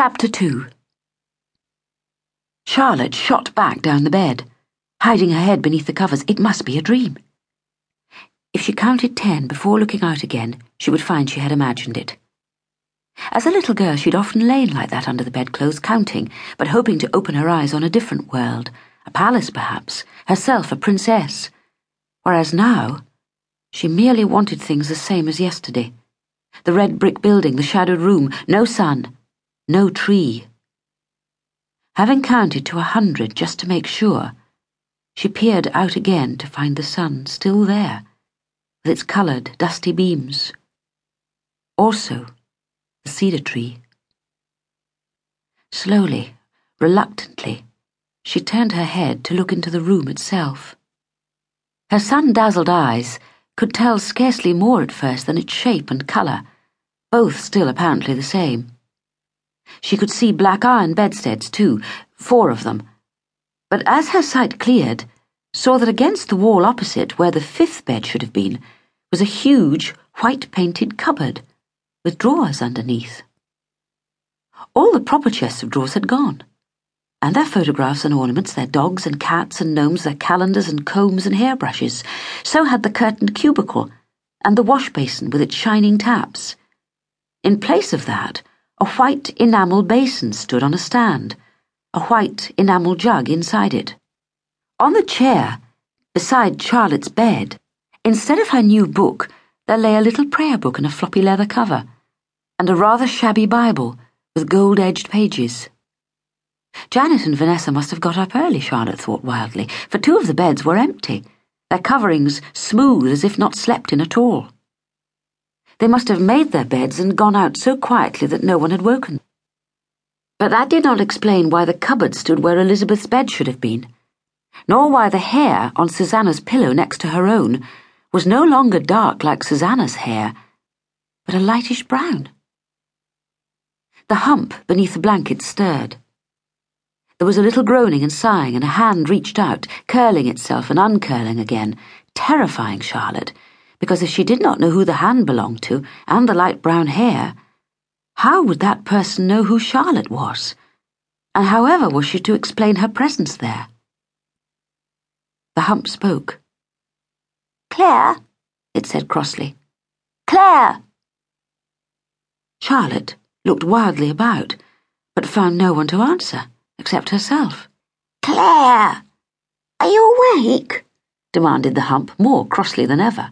Chapter 2 Charlotte shot back down the bed, hiding her head beneath the covers. It must be a dream. If she counted ten before looking out again, she would find she had imagined it. As a little girl, she'd often lain like that under the bedclothes, counting, but hoping to open her eyes on a different world, a palace perhaps, herself a princess. Whereas now, she merely wanted things the same as yesterday. The red brick building, the shadowed room, no sun, no tree. Having counted to a hundred just to make sure, she peered out again to find the sun still there, with its coloured, dusty beams. Also, the cedar tree. Slowly, reluctantly, she turned her head to look into the room itself. Her sun dazzled eyes could tell scarcely more at first than its shape and colour, both still apparently the same. She could see black iron bedsteads, too, four of them, but as her sight cleared, saw that against the wall opposite, where the fifth bed should have been, was a huge, white painted cupboard with drawers underneath. All the proper chests of drawers had gone and their photographs and ornaments, their dogs and cats and gnomes, their calendars and combs and hairbrushes. So had the curtained cubicle and the wash basin with its shining taps. In place of that, a white enamel basin stood on a stand, a white enamel jug inside it. On the chair, beside Charlotte's bed, instead of her new book, there lay a little prayer book in a floppy leather cover, and a rather shabby Bible with gold edged pages. Janet and Vanessa must have got up early, Charlotte thought wildly, for two of the beds were empty, their coverings smooth as if not slept in at all. They must have made their beds and gone out so quietly that no one had woken. But that did not explain why the cupboard stood where Elizabeth's bed should have been, nor why the hair on Susanna's pillow next to her own was no longer dark like Susanna's hair, but a lightish brown. The hump beneath the blanket stirred. There was a little groaning and sighing, and a hand reached out, curling itself and uncurling again, terrifying Charlotte, because if she did not know who the hand belonged to, and the light brown hair, how would that person know who Charlotte was? And however was she to explain her presence there? The hump spoke. Claire, it said crossly. Claire! Charlotte looked wildly about, but found no one to answer except herself. Claire! Are you awake? demanded the hump more crossly than ever.